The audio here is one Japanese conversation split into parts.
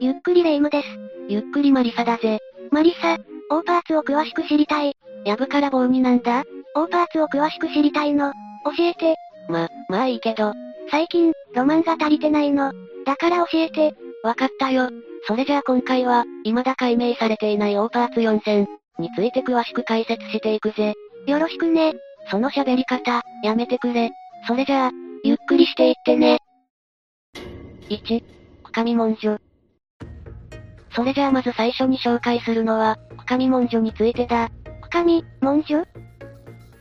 ゆっくりレ夢ムです。ゆっくりマリサだぜ。マリサ、オーパーツを詳しく知りたい。やぶから棒になんだ？オーパーツを詳しく知りたいの。教えて。ま、まあいいけど。最近、ロマンが足りてないの。だから教えて。わかったよ。それじゃあ今回は、未だ解明されていないオーパーツ4000について詳しく解説していくぜ。よろしくね。その喋り方、やめてくれ。それじゃあ、ゆっくりしていってね。1、深見文書。それじゃあまず最初に紹介するのは、深見文書についてだ。深見、文書？っ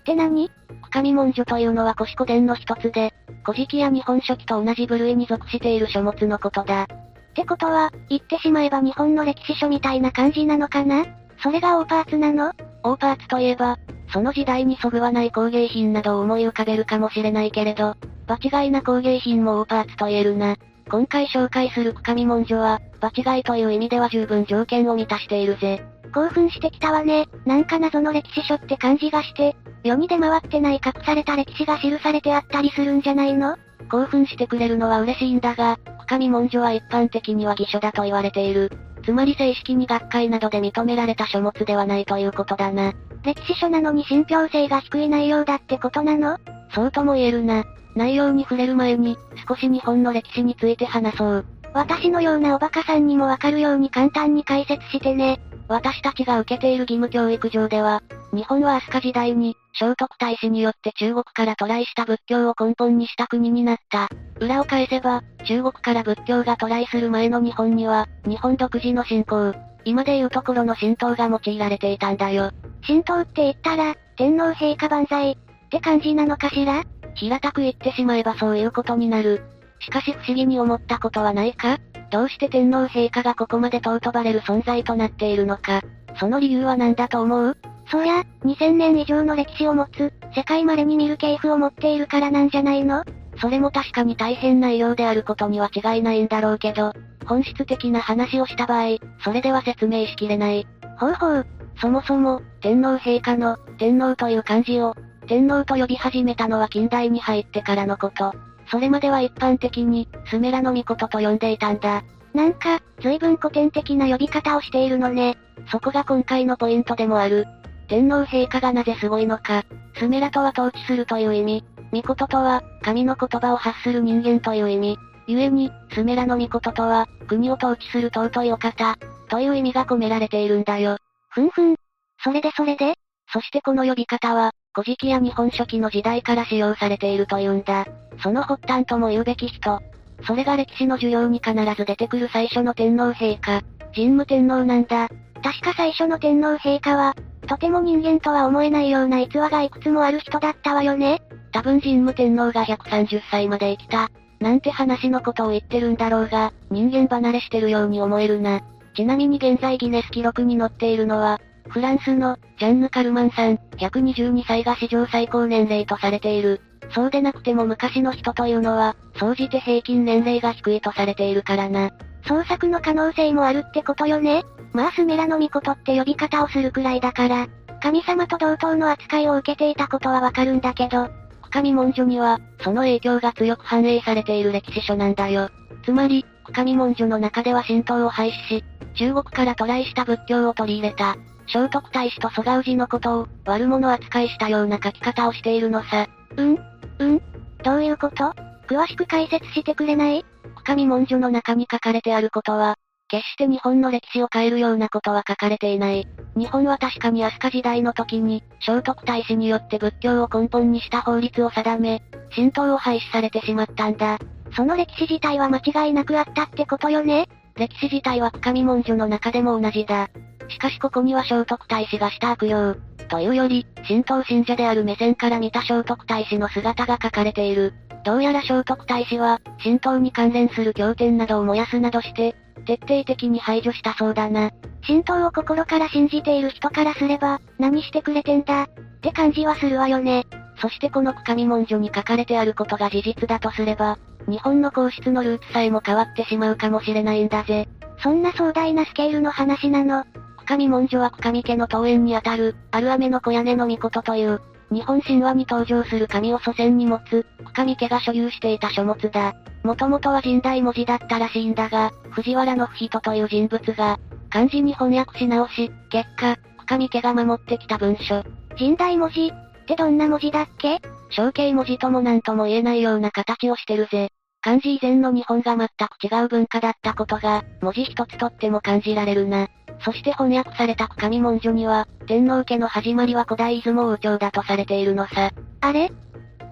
て何？深見文書というのは古史古典の一つで、古事記や日本書紀と同じ部類に属している書物のことだ。ってことは、言ってしまえば日本の歴史書みたいな感じなのかな？それがオーパーツなの？オーパーツといえば、その時代にそぐわない工芸品などを思い浮かべるかもしれないけれど、場違いな工芸品もオーパーツと言えるな。今回紹介する深見文書は、場違いという意味では十分条件を満たしているぜ。興奮してきたわね。なんか謎の歴史書って感じがして、世に出回ってない隠された歴史が記されてあったりするんじゃないの？興奮してくれるのは嬉しいんだが、深見文書は一般的には偽書だと言われている。つまり正式に学会などで認められた書物ではないということだな。歴史書なのに信憑性が低い内容だってことなの？そうとも言えるな。内容に触れる前に、少し日本の歴史について話そう。私のようなおバカさんにもわかるように簡単に解説してね。私たちが受けている義務教育上では、日本は飛鳥時代に、聖徳太子によって中国から渡来した仏教を根本にした国になった。裏を返せば、中国から仏教が渡来する前の日本には、日本独自の信仰、今でいうところの神道が用いられていたんだよ。神道って言ったら、天皇陛下万歳、って感じなのかしら？平たく言ってしまえばそういうことになる。しかし不思議に思ったことはないか？どうして天皇陛下がここまで尊ばれる存在となっているのか？その理由は何だと思う？そりゃ、2000年以上の歴史を持つ、世界稀に見る系譜を持っているからなんじゃないの？それも確かに大変な異様であることには違いないんだろうけど、本質的な話をした場合、それでは説明しきれない。ほうほう。そもそも、天皇陛下の、天皇という漢字を、天皇と呼び始めたのは近代に入ってからのこと。それまでは一般的に、スメラの御事と呼んでいたんだ。なんか、随分古典的な呼び方をしているのね。そこが今回のポイントでもある。天皇陛下がなぜすごいのか。スメラとは統治するという意味。御事とは、神の言葉を発する人間という意味。故に、スメラの御事とは、国を統治する尊いお方、という意味が込められているんだよ。ふんふん。それでそれで？そしてこの呼び方は、古事記や日本書紀の時代から使用されているというんだ。その発端とも言うべき人。それが歴史の授業に必ず出てくる最初の天皇陛下、神武天皇なんだ。確か最初の天皇陛下は、とても人間とは思えないような逸話がいくつもある人だったわよね。多分神武天皇が130歳まで生きた。なんて話のことを言ってるんだろうが、人間離れしてるように思えるな。ちなみに現在ギネス記録に載っているのは、フランスの、ジャンヌ・カルマンさん、122歳が史上最高年齢とされている。そうでなくても昔の人というのは、総じて平均年齢が低いとされているからな。創作の可能性もあるってことよねまあスメラの御事って呼び方をするくらいだから、神様と同等の扱いを受けていたことはわかるんだけど、深見文書には、その影響が強く反映されている歴史書なんだよ。つまり、深見文書の中では神道を廃止し、中国から渡来した仏教を取り入れた、聖徳太子と蘇我氏のことを、悪者扱いしたような書き方をしているのさ。うん？うん？どういうこと？詳しく解説してくれない？深見文書の中に書かれてあることは、決して日本の歴史を変えるようなことは書かれていない。日本は確かに飛鳥時代の時に、聖徳太子によって仏教を根本にした法律を定め、神道を廃止されてしまったんだ。その歴史自体は間違いなくあったってことよね？歴史自体は深見文書の中でも同じだ。しかしここには聖徳太子がした悪用、というより、神道信者である目線から見た聖徳太子の姿が書かれている。どうやら聖徳太子は、神道に関連する経典などを燃やすなどして、徹底的に排除したそうだな。神道を心から信じている人からすれば、何してくれてんだ、って感じはするわよね。そしてこの深見文書に書かれてあることが事実だとすれば、日本の皇室のルーツさえも変わってしまうかもしれないんだぜ。そんな壮大なスケールの話なの。深見文書は深見家の桃園にあたる、ある雨の小屋根の御事という、日本神話に登場する神を祖先に持つ、深見家が所有していた書物だ。もともとは神代文字だったらしいんだが、藤原の不人という人物が、漢字に翻訳し直し、結果、深見家が守ってきた文書。神代文字ってどんな文字だっけ？象形文字とも何とも言えないような形をしてるぜ。漢字以前の日本が全く違う文化だったことが、文字一つとっても感じられるな。そして翻訳された深見文書には、天皇家の始まりは古代出雲王朝だとされているのさ。あれ？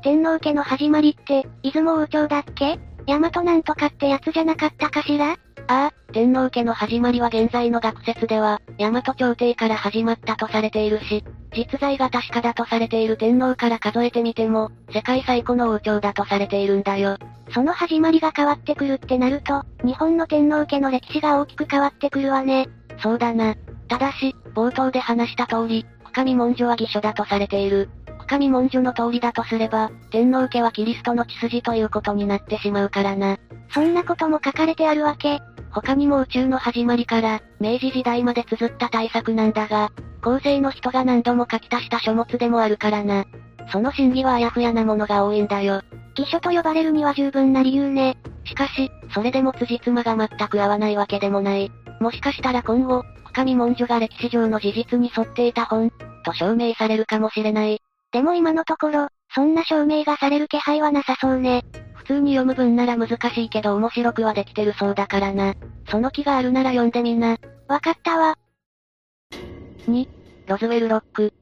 天皇家の始まりって、出雲王朝だっけ？大和なんとかってやつじゃなかったかしら？ああ、天皇家の始まりは現在の学説では、大和朝廷から始まったとされているし、実在が確かだとされている天皇から数えてみても、世界最古の王朝だとされているんだよ。その始まりが変わってくるってなると、日本の天皇家の歴史が大きく変わってくるわね。そうだな。ただし、冒頭で話した通り、深見文書は偽書だとされている。深見文書の通りだとすれば、天皇家はキリストの血筋ということになってしまうからな。そんなことも書かれてあるわけ。他にも宇宙の始まりから、明治時代まで綴った大作なんだが、後世の人が何度も書き足した書物でもあるからな。その真偽はあやふやなものが多いんだよ。偽書と呼ばれるには十分な理由ね。しかし、それでも辻褄が全く合わないわけでもない。もしかしたら今後、深見文書が歴史上の事実に沿っていた本、と証明されるかもしれない。でも今のところ、そんな証明がされる気配はなさそうね。普通に読む分なら難しいけど面白くはできてるそうだからな。その気があるなら読んでみな。わかったわ。2、ロズウェルロック。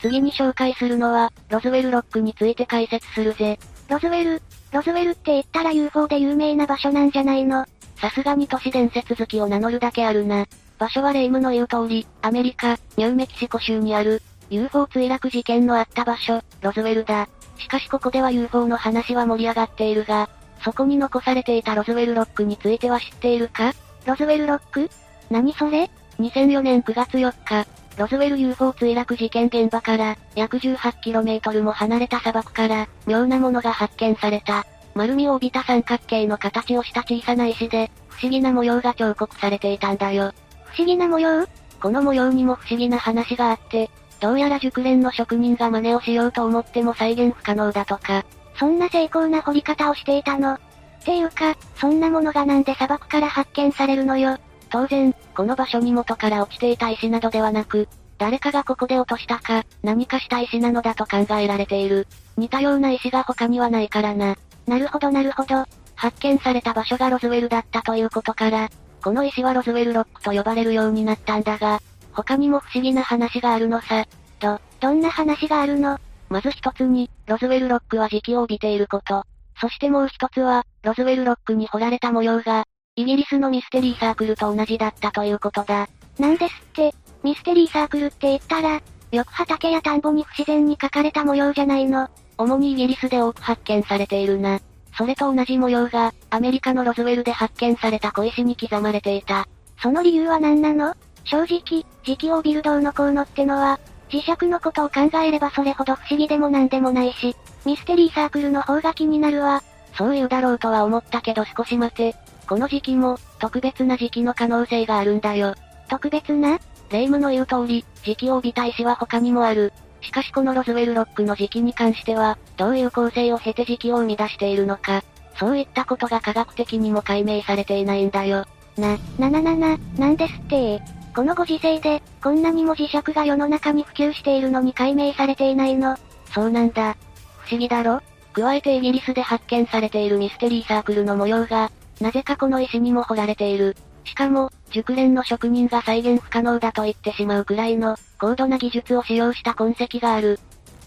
次に紹介するのは、ロズウェルロックについて解説するぜ。ロズウェルロズウェルって言ったら UFO で有名な場所なんじゃないの？さすがに都市伝説好きを名乗るだけあるな。場所はレイムの言う通り、アメリカ、ニューメキシコ州にある、UFO 墜落事件のあった場所、ロズウェルだ。しかしここでは UFO の話は盛り上がっているが、そこに残されていたロズウェルロックについては知っているか？ロズウェルロック？何それ ?2004 年9月4日、ロズウェル UFO 墜落事件現場から、約 18km も離れた砂漠から、妙なものが発見された。丸みを帯びた三角形の形をした小さな石で、不思議な模様が彫刻されていたんだよ。不思議な模様？この模様にも不思議な話があって、どうやら熟練の職人が真似をしようと思っても再現不可能だとか。そんな成功な掘り方をしていたの。っていうか、そんなものがなんで砂漠から発見されるのよ。当然、この場所に元から落ちていた石などではなく、誰かがここで落としたか、何かした石なのだと考えられている。似たような石が他にはないからな。なるほどなるほど。発見された場所がロズウェルだったということから、この石はロズウェルロックと呼ばれるようになったんだが、他にも不思議な話があるのさ。と、どんな話があるの？まず一つに、ロズウェルロックは磁気を帯びていること。そしてもう一つは、ロズウェルロックに彫られた模様が、イギリスのミステリーサークルと同じだったということだ。なんですって、ミステリーサークルって言ったら、よく畑や田んぼに不自然に描かれた模様じゃないの。主にイギリスで多く発見されているな。それと同じ模様が、アメリカのロズウェルで発見された小石に刻まれていた。その理由は何なの？正直、時期をビルドのこうのってのは、磁石のことを考えればそれほど不思議でも何でもないし、ミステリーサークルの方が気になるわ。そう言うだろうとは思ったけど少し待て。この時期も、特別な時期の可能性があるんだよ。特別な？霊夢の言う通り、時期を帯びた石は他にもある。しかしこのロズウェルロックの時期に関しては、どういう構成を経て時期を生み出しているのか、そういったことが科学的にも解明されていないんだよ。な、なななな、なんですってこのご時世で、こんなにも磁石が世の中に普及しているのに解明されていないの。そうなんだ。不思議だろ？加えてイギリスで発見されているミステリーサークルの模様が、なぜかこの石にも彫られている。しかも、熟練の職人が再現不可能だと言ってしまうくらいの、高度な技術を使用した痕跡がある。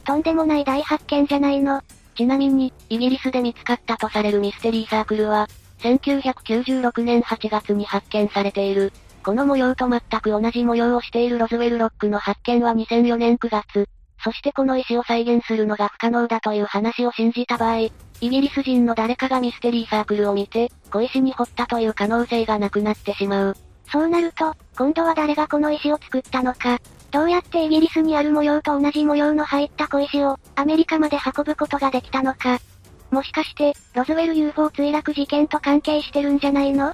とんでもない大発見じゃないの。ちなみに、イギリスで見つかったとされるミステリーサークルは、1996年8月に発見されている。この模様と全く同じ模様をしているロズウェルロックの発見は2004年9月。そしてこの石を再現するのが不可能だという話を信じた場合、イギリス人の誰かがミステリーサークルを見て、小石に掘ったという可能性がなくなってしまう。そうなると、今度は誰がこの石を作ったのか。どうやってイギリスにある模様と同じ模様の入った小石を、アメリカまで運ぶことができたのか。もしかして、ロズウェル UFO 墜落事件と関係してるんじゃないの、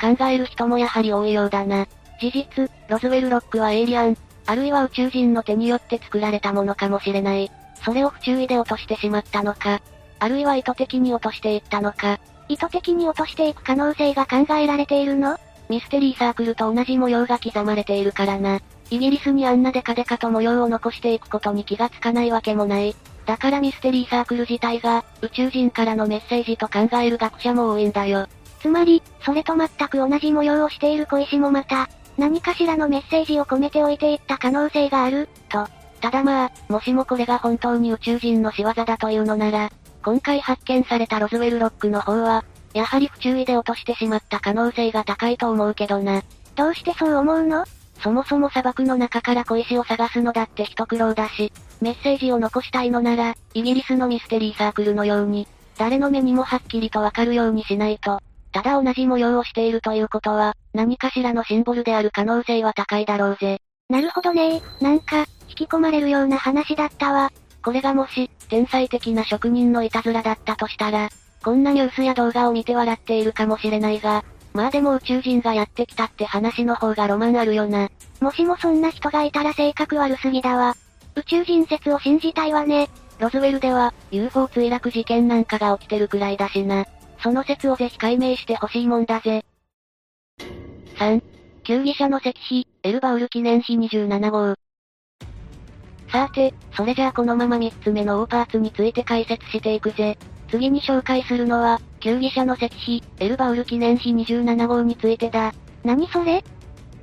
考える人もやはり多いようだな。事実、ロズウェルロックはエイリアン、あるいは宇宙人の手によって作られたものかもしれない。それを不注意で落としてしまったのか。あるいは意図的に落としていったのか。意図的に落としていく可能性が考えられているの？ミステリーサークルと同じ模様が刻まれているからな。イギリスにあんなデカデカと模様を残していくことに気がつかないわけもない。だからミステリーサークル自体が、宇宙人からのメッセージと考える学者も多いんだよ。つまり、それと全く同じ模様をしている小石もまた、何かしらのメッセージを込めておいていった可能性がある、と。ただまあ、もしもこれが本当に宇宙人の仕業だというのなら、今回発見されたロズウェルロックの方は、やはり不注意で落としてしまった可能性が高いと思うけどな。どうしてそう思うの？そもそも砂漠の中から小石を探すのだって一苦労だし、メッセージを残したいのなら、イギリスのミステリーサークルのように、誰の目にもはっきりとわかるようにしないと、ただ同じ模様をしているということは、何かしらのシンボルである可能性は高いだろうぜ。なるほどねなんか、引き込まれるような話だったわ。これがもし、天才的な職人のいたずらだったとしたら、こんなニュースや動画を見て笑っているかもしれないが、まあでも宇宙人がやってきたって話の方がロマンあるよな。もしもそんな人がいたら性格悪すぎだわ。宇宙人説を信じたいわね。ロズウェルでは、UFO 墜落事件なんかが起きてるくらいだしな。その説をぜひ解明してほしいもんだぜ。3、球技者の石碑、エルバウル記念碑27号。さて、それじゃあこのまま3つ目のオーパーツについて解説していくぜ。次に紹介するのは、球技者の石碑、エルバウル記念碑27号についてだ。何それ？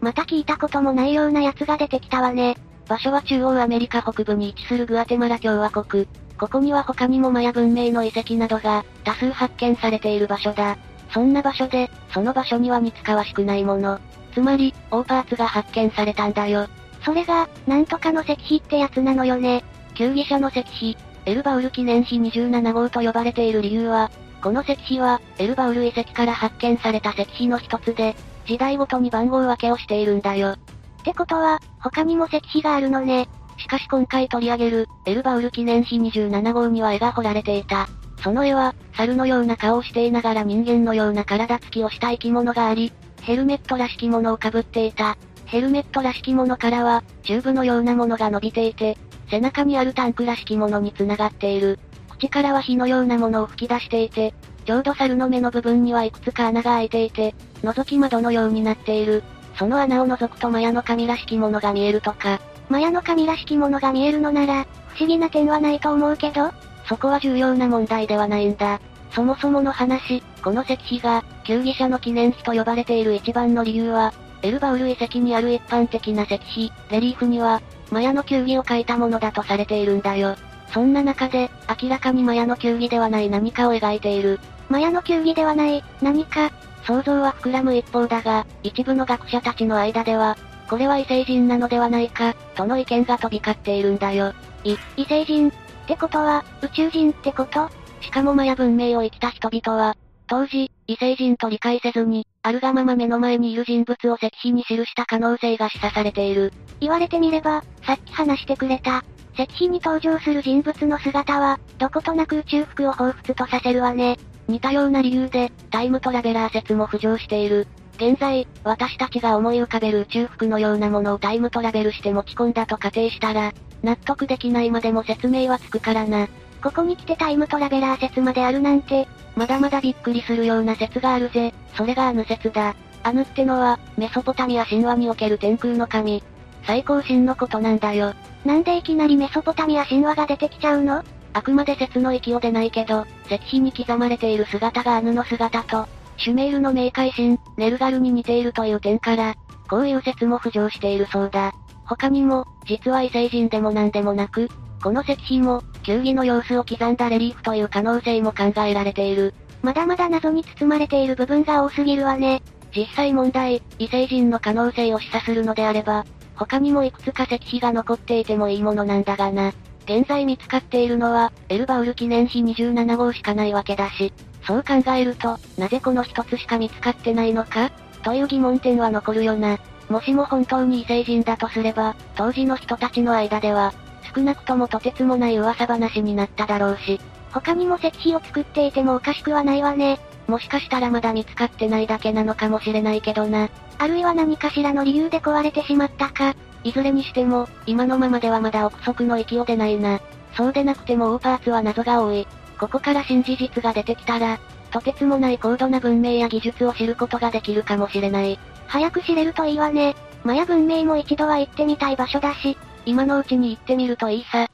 また聞いたこともないようなやつが出てきたわね。場所は中央アメリカ北部に位置するグアテマラ共和国。ここには他にもマヤ文明の遺跡などが多数発見されている場所だ。そんな場所で、その場所には似つかわしくないもの。つまり、オーパーツが発見されたんだよ。それが、なんとかの石碑ってやつなのよね。球技者の石碑、エルバウル記念碑27号と呼ばれている理由は、この石碑は、エルバウル遺跡から発見された石碑の一つで、時代ごとに番号分けをしているんだよ。ってことは、他にも石碑があるのね。しかし今回取り上げる、エルバウル記念碑27号には絵が彫られていた。その絵は、猿のような顔をしていながら人間のような体つきをした生き物があり、ヘルメットらしきものをかぶっていた。ヘルメットらしきものからは、チューブのようなものが伸びていて、背中にあるタンクらしきものに繋がっている。口からは火のようなものを吹き出していて、ちょうど猿の目の部分にはいくつか穴が開いていて、覗き窓のようになっている。その穴を覗くとマヤの神らしきものが見えるとか。マヤの神らしきものが見えるのなら、不思議な点はないと思うけど、そこは重要な問題ではないんだ。そもそもの話、この石碑が、球技者の記念碑と呼ばれている一番の理由は、エルバウル遺跡にある一般的な石碑、レリーフには、マヤの球技を描いたものだとされているんだよ。そんな中で、明らかにマヤの球技ではない何かを描いている。マヤの球技ではない、何か。想像は膨らむ一方だが、一部の学者たちの間では、これは異星人なのではないか、との意見が飛び交っているんだよ。い、異星人？ってことは、宇宙人ってこと？しかもマヤ文明を生きた人々は、当時、異星人と理解せずに、あるがまま目の前にいる人物を石碑に記した可能性が示唆されている。言われてみれば、さっき話してくれた、石碑に登場する人物の姿は、どことなく宇宙服を彷彿とさせるわね。似たような理由で、タイムトラベラー説も浮上している。現在、私たちが思い浮かべる宇宙服のようなものをタイムトラベルして持ち込んだと仮定したら、納得できないまでも説明はつくからな。ここに来てタイムトラベラー説まであるなんて、まだまだびっくりするような説があるぜ。それがアヌ説だ。アヌってのは、メソポタミア神話における天空の神。最高神のことなんだよ。なんでいきなりメソポタミア神話が出てきちゃうの？あくまで説の域を出ないけど、石碑に刻まれている姿がアヌの姿と、シュメールの冥界神、ネルガルに似ているという点から、こういう説も浮上しているそうだ。他にも、実は異星人でも何でもなく、この石碑も、球技の様子を刻んだレリーフという可能性も考えられている。まだまだ謎に包まれている部分が多すぎるわね。実際問題、異星人の可能性を示唆するのであれば、他にもいくつか石碑が残っていてもいいものなんだがな。現在見つかっているのは、エルバウル記念碑27号しかないわけだし、そう考えると、なぜこの一つしか見つかってないのか？という疑問点は残るよな。もしも本当に異星人だとすれば、当時の人たちの間では、少なくともとてつもない噂話になっただろうし、他にも石碑を作っていてもおかしくはないわね。もしかしたらまだ見つかってないだけなのかもしれないけどな。あるいは何かしらの理由で壊れてしまったか。いずれにしても、今のままではまだ憶測の域を出ないな。そうでなくてもオーパーツは謎が多い。ここから新事実が出てきたら、とてつもない高度な文明や技術を知ることができるかもしれない。早く知れるといいわね。マヤ文明も一度は行ってみたい場所だし、今のうちに行ってみるといいさ。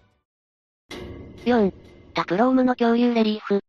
4. タプロームの恐竜レリーフ。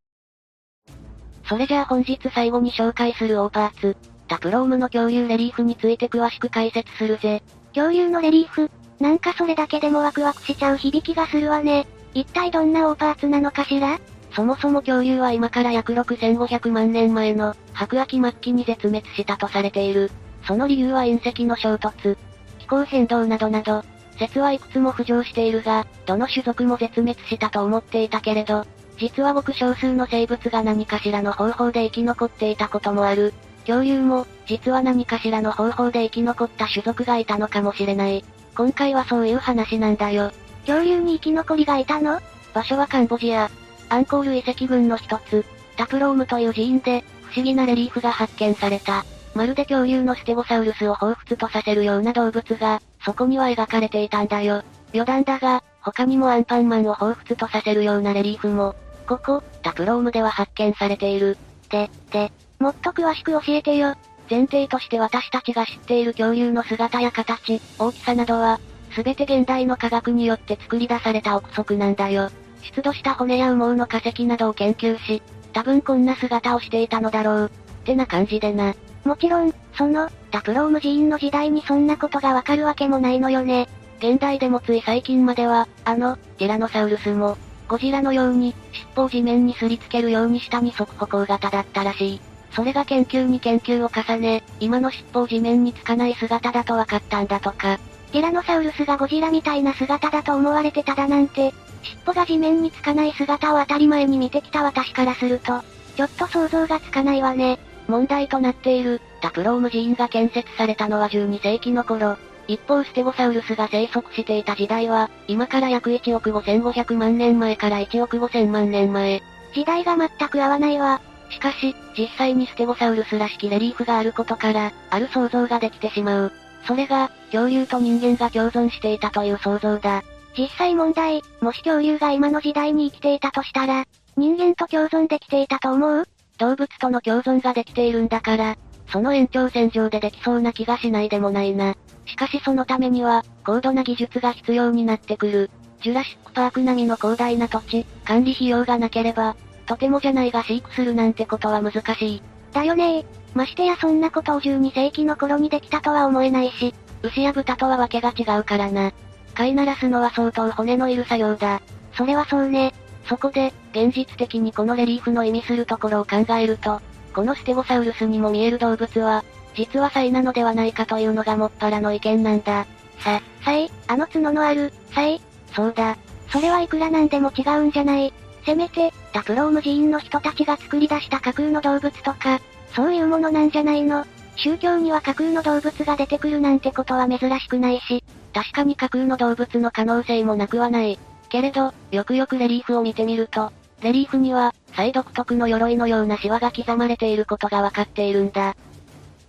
それじゃあ本日最後に紹介するオーパーツ、タプロームの恐竜レリーフについて詳しく解説するぜ。恐竜のレリーフなんかそれだけでもワクワクしちゃう響きがするわね。一体どんなオーパーツなのかしら？そもそも恐竜は今から約6500万年前の白亜紀末期に絶滅したとされている。その理由は隕石の衝突、気候変動などなど、説はいくつも浮上しているが、どの種族も絶滅したと思っていたけれど、実はごく少数の生物が何かしらの方法で生き残っていたこともある。恐竜も、実は何かしらの方法で生き残った種族がいたのかもしれない。今回はそういう話なんだよ。恐竜に生き残りがいたの？場所はカンボジア。アンコール遺跡群の一つ、タプロームという寺院で、不思議なレリーフが発見された。まるで恐竜のステゴサウルスを彷彿とさせるような動物が、そこには描かれていたんだよ。余談だが、他にもアンパンマンを彷彿とさせるようなレリーフも、ここ、タプロームでは発見されている。で、で、もっと詳しく教えてよ。前提として私たちが知っている恐竜の姿や形、大きさなどは、すべて現代の科学によって作り出された憶測なんだよ。出土した骨や羽毛の化石などを研究し、多分こんな姿をしていたのだろう。ってな感じでな。もちろん、その、タプローム寺院の時代にそんなことがわかるわけもないのよね。現代でもつい最近までは、あの、ティラノサウルスも、ゴジラのように、尻尾を地面にすりつけるように下に側歩行型だったらしい。それが研究に研究を重ね、今の尻尾を地面につかない姿だと分かったんだとか。ティラノサウルスがゴジラみたいな姿だと思われてただなんて、尻尾が地面につかない姿を当たり前に見てきた私からすると、ちょっと想像がつかないわね。問題となっている、タプローム寺院が建設されたのは12世紀の頃。一方ステゴサウルスが生息していた時代は、今から約1億5500万年前から1億5000万年前。時代が全く合わないわ。しかし、実際にステゴサウルスらしきレリーフがあることから、ある想像ができてしまう。それが、恐竜と人間が共存していたという想像だ。実際問題、もし恐竜が今の時代に生きていたとしたら、人間と共存できていたと思う？動物との共存ができているんだから、その延長線上でできそうな気がしないでもないな。しかしそのためには、高度な技術が必要になってくる。ジュラシックパーク並みの広大な土地、管理費用がなければ、とてもじゃないが飼育するなんてことは難しい。だよねましてやそんなことを12世紀の頃にできたとは思えないし、牛や豚とはわけが違うからな。飼いならすのは相当骨のいる作業だ。それはそうね。そこで、現実的にこのレリーフの意味するところを考えると、このステゴサウルスにも見える動物は、実はサイなのではないかというのがもっぱらの意見なんだ。さ、サイあの角のある、サイそうだ。それはいくらなんでも違うんじゃないせめて、タプローム寺院の人たちが作り出した架空の動物とか、そういうものなんじゃないの宗教には架空の動物が出てくるなんてことは珍しくないし、確かに架空の動物の可能性もなくはない。けれど、よくよくレリーフを見てみると、レリーフには、再独特の鎧のようなシワが刻まれていることがわかっているんだ。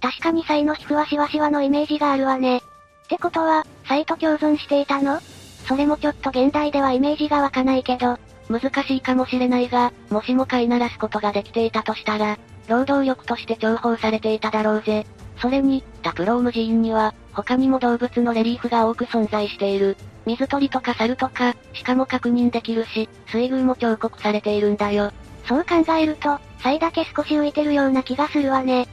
確かにサイの皮膚はシワシワのイメージがあるわね。ってことは、サイと共存していたの？それもちょっと現代ではイメージが湧かないけど、難しいかもしれないが、もしも飼いならすことができていたとしたら、労働力として重宝されていただろうぜ。それに、タプローム寺院には、他にも動物のレリーフが多く存在している。水鳥とか猿とか、しかも確認できるし、水軍も彫刻されているんだよ。そう考えると、サイだけ少し浮いてるような気がするわね。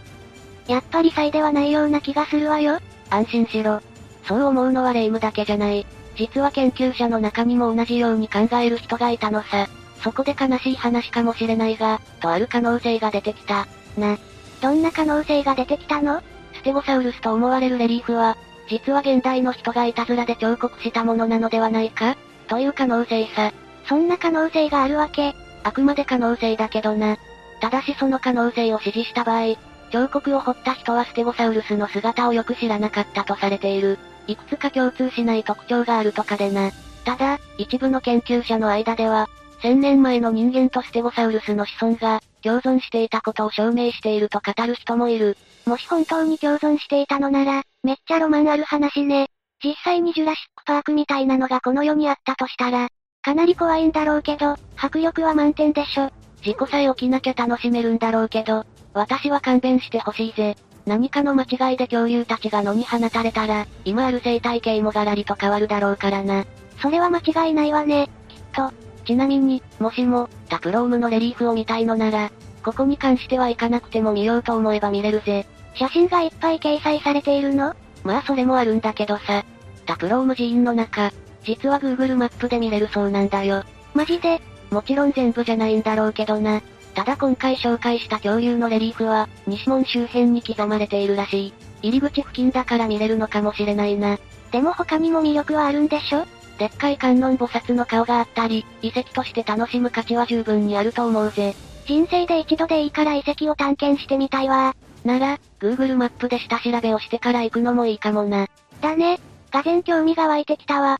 やっぱりサイではないような気がするわよ。安心しろ。そう思うのはレイムだけじゃない。実は研究者の中にも同じように考える人がいたのさ。そこで悲しい話かもしれないが、とある可能性が出てきた。な。どんな可能性が出てきたの？ステゴサウルスと思われるレリーフは、実は現代の人がいたずらで彫刻したものなのではないかという可能性さ。そんな可能性があるわけあくまで可能性だけどな。ただしその可能性を支持した場合、彫刻を彫った人はステゴサウルスの姿をよく知らなかったとされている。いくつか共通しない特徴があるとかでな。ただ、一部の研究者の間では、1000年前の人間とステゴサウルスの子孫が、共存していたことを証明していると語る人もいる。もし本当に共存していたのなら、めっちゃロマンある話ね。実際にジュラシックパークみたいなのがこの世にあったとしたら、かなり怖いんだろうけど、迫力は満点でしょ。事故さえ起きなきゃ楽しめるんだろうけど、私は勘弁してほしいぜ。何かの間違いで恐竜たちが野に放たれたら、今ある生態系もガラリと変わるだろうからな。それは間違いないわね、きっと。ちなみに、もしも、タプロームのレリーフを見たいのなら、ここに関しては行かなくても見ようと思えば見れるぜ。写真がいっぱい掲載されているの？まあそれもあるんだけどさ。タプローム寺院の中、実は Google マップで見れるそうなんだよ。マジで？もちろん全部じゃないんだろうけどな。ただ今回紹介した恐竜のレリーフは、西門周辺に刻まれているらしい。入り口付近だから見れるのかもしれないな。でも他にも魅力はあるんでしょ？でっかい観音菩薩の顔があったり、遺跡として楽しむ価値は十分にあると思うぜ。人生で一度でいいから遺跡を探検してみたいわ。なら、Google マップで下調べをしてから行くのもいいかもな。だね。がぜ興味が湧いてきたわ。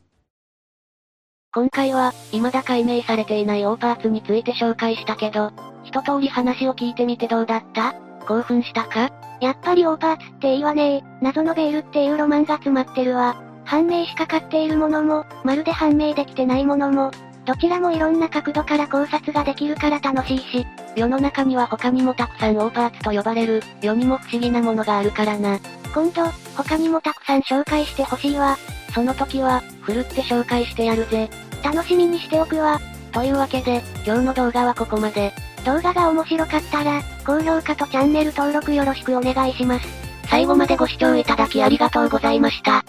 今回は、未だ解明されていないオーパーツについて紹介したけど、一通り話を聞いてみてどうだった？興奮したか？やっぱりオーパーツっていいわね謎のベールっていうロマンが詰まってるわ。判明しかかっているものも、まるで判明できてないものも、どちらもいろんな角度から考察ができるから楽しいし、世の中には他にもたくさんオーパーツと呼ばれる、世にも不思議なものがあるからな。今度、他にもたくさん紹介してほしいわ。その時は、ふるって紹介してやるぜ。楽しみにしておくわ。というわけで、今日の動画はここまで。動画が面白かったら、高評価とチャンネル登録よろしくお願いします。最後までご視聴いただきありがとうございました。